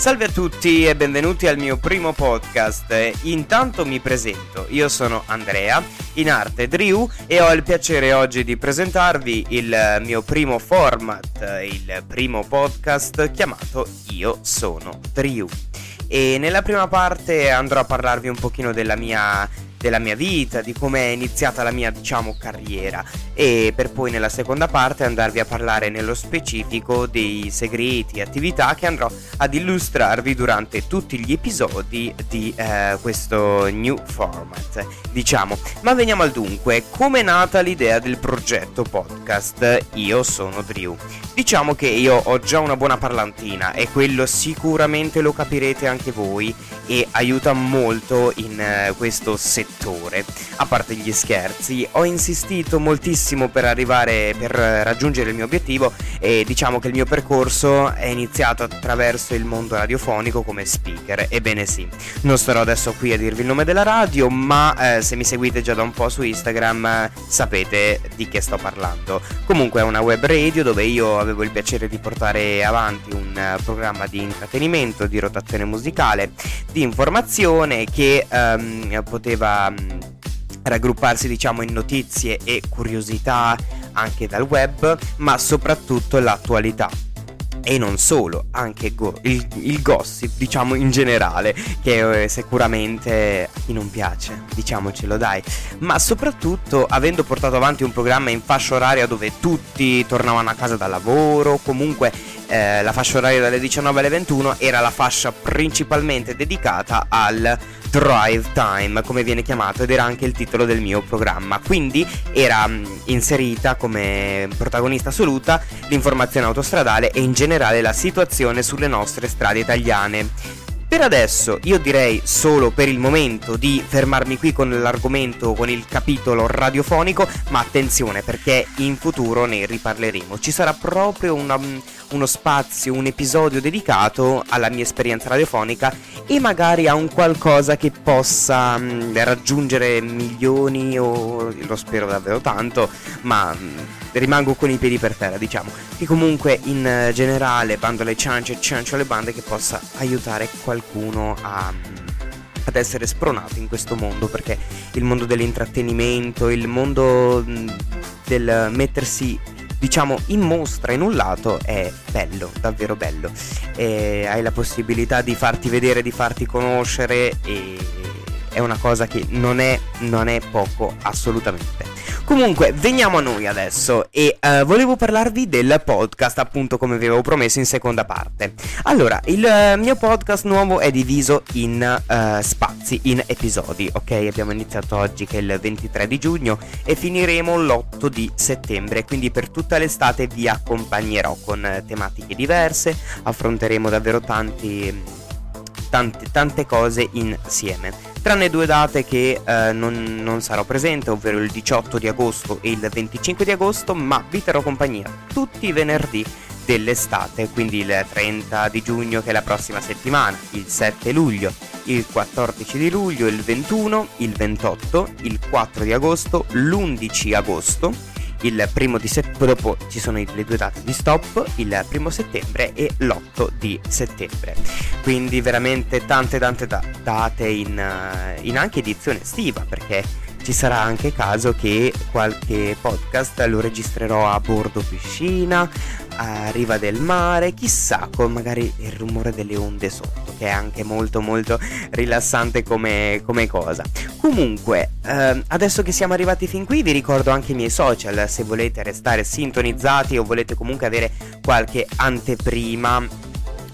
Salve a tutti e benvenuti al mio primo podcast. Intanto mi presento, io sono Andrea, in arte Drew e ho il piacere oggi di presentarvi il mio primo format, il primo podcast chiamato Io sono Drew. E nella prima parte andrò a parlarvi un pochino della mia della mia vita, di come è iniziata la mia, diciamo, carriera e per poi nella seconda parte andarvi a parlare nello specifico dei segreti e attività che andrò ad illustrarvi durante tutti gli episodi di eh, questo new format, diciamo. Ma veniamo al dunque, come è nata l'idea del progetto podcast? Io sono Drew. Diciamo che io ho già una buona parlantina e quello sicuramente lo capirete anche voi e aiuta molto in uh, questo settore. A parte gli scherzi, ho insistito moltissimo per arrivare per raggiungere il mio obiettivo e diciamo che il mio percorso è iniziato attraverso il mondo radiofonico come speaker. Ebbene sì, non starò adesso qui a dirvi il nome della radio, ma eh, se mi seguite già da un po' su Instagram eh, sapete di che sto parlando. Comunque è una web radio dove io avevo il piacere di portare avanti un uh, programma di intrattenimento, di rotazione musicale, di informazione che um, poteva um, raggrupparsi diciamo in notizie e curiosità anche dal web, ma soprattutto l'attualità. E non solo, anche go- il, il, gossip, diciamo in generale, che eh, sicuramente a chi non piace, diciamocelo dai, ma soprattutto avendo portato avanti un programma in fascia oraria dove tutti tornavano a casa dal lavoro, comunque eh, la fascia oraria dalle 19 alle 21 era la fascia principalmente dedicata al Drive Time, come viene chiamato, ed era anche il titolo del mio programma. Quindi era mh, mm, inserita come protagonista assoluta l'informazione autostradale e in generale la situazione sulle nostre strade italiane. Per adesso io direi solo per il momento di fermarmi qui con l'argomento, con il capitolo radiofonico, ma attenzione perché in futuro ne riparleremo. Ci sarà proprio una, uno spazio, un episodio dedicato alla mia esperienza radiofonica e magari a un qualcosa che possa mh, raggiungere milioni o lo spero davvero tanto, ma mh, rimango con i piedi per terra, diciamo. Che comunque in generale bando alle ciance ciancio alle bande che possa aiutare qualcuno a ad essere spronato in questo mondo perché il mondo dell'intrattenimento, il mondo del mettersi diciamo in mostra in un lato è bello, davvero bello. E hai la possibilità di farti vedere, di farti conoscere e è una cosa che non è, non è poco assolutamente. Comunque, veniamo a noi adesso e uh, volevo parlarvi del podcast, appunto come vi avevo promesso in seconda parte. Allora, il uh, mio podcast nuovo è diviso in uh, spazi, in episodi, ok? Abbiamo iniziato oggi che è il 23 di giugno e finiremo l'8 di settembre, quindi per tutta l'estate vi accompagnerò con tematiche diverse, affronteremo davvero tanti, tante, tante cose insieme tranne due date che eh, non, non, sarò presente, ovvero il 18 di agosto e il 25 di agosto, ma vi terrò compagnia tutti i venerdì dell'estate, quindi il 30 di giugno che è la prossima settimana, il 7 luglio, il 14 di luglio, il 21, il 28, il 4 di agosto, l'11 agosto il primo di settembre, dopo ci sono le due date di stop, il primo settembre e l'8 di settembre. Quindi veramente tante tante date in, in anche edizione estiva perché ci sarà anche caso che qualche podcast lo registrerò a bordo piscina, a riva del mare, chissà, con magari il rumore delle onde sotto, che è anche molto molto rilassante come, come cosa. Comunque, ehm, adesso che siamo arrivati fin qui, vi ricordo anche i miei social, se volete restare sintonizzati o volete comunque avere qualche anteprima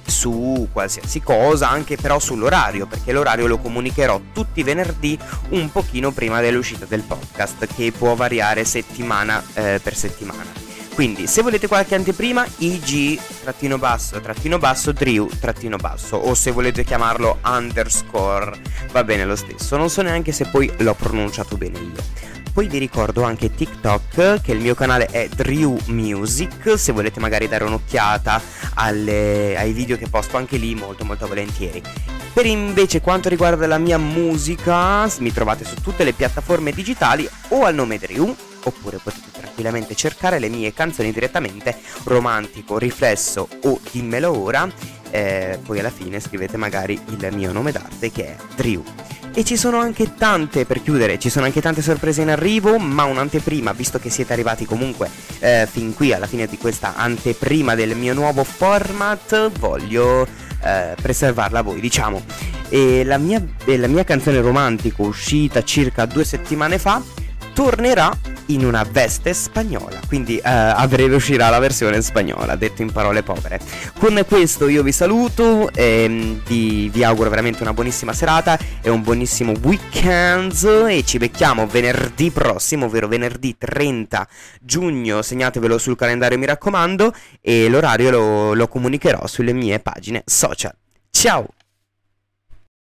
su qualsiasi cosa, anche però sull'orario, perché l'orario lo comunicherò tutti i venerdì un pochino prima dell'uscita del podcast, che può variare settimana eh, per settimana. Quindi, se volete qualche anteprima, IG trattino basso, trattino basso, Drew trattino basso, o se volete chiamarlo underscore, va bene lo stesso. Non so neanche se poi l'ho pronunciato bene io. Poi vi ricordo anche TikTok, che il mio canale è Drew Music, se volete magari dare un'occhiata alle, ai video che posto anche lì, molto molto volentieri. Per invece quanto riguarda la mia musica, mi trovate su tutte le piattaforme digitali o al nome Drew, oppure potete tranquillamente cercare le mie canzoni direttamente romantico, riflesso o dimmelo ora eh, poi alla fine scrivete magari il mio nome d'arte che è Drew. E ci sono anche tante, per chiudere, ci sono anche tante sorprese in arrivo, ma un'anteprima, visto che siete arrivati comunque eh, fin qui alla fine di questa anteprima del mio nuovo format, voglio eh, preservarla a voi, diciamo. E la mia, la mia canzone romantica uscita circa due settimane fa tornerà in una veste spagnola. Quindi eh, breve uscirà la versione spagnola, detto in parole povere. Con questo io vi saluto, e vi, vi auguro veramente una buonissima serata e un buonissimo weekend e ci becchiamo venerdì prossimo, ovvero venerdì 30 giugno, segnatevelo sul calendario mi raccomando e l'orario lo, lo comunicherò sulle mie pagine social. Ciao!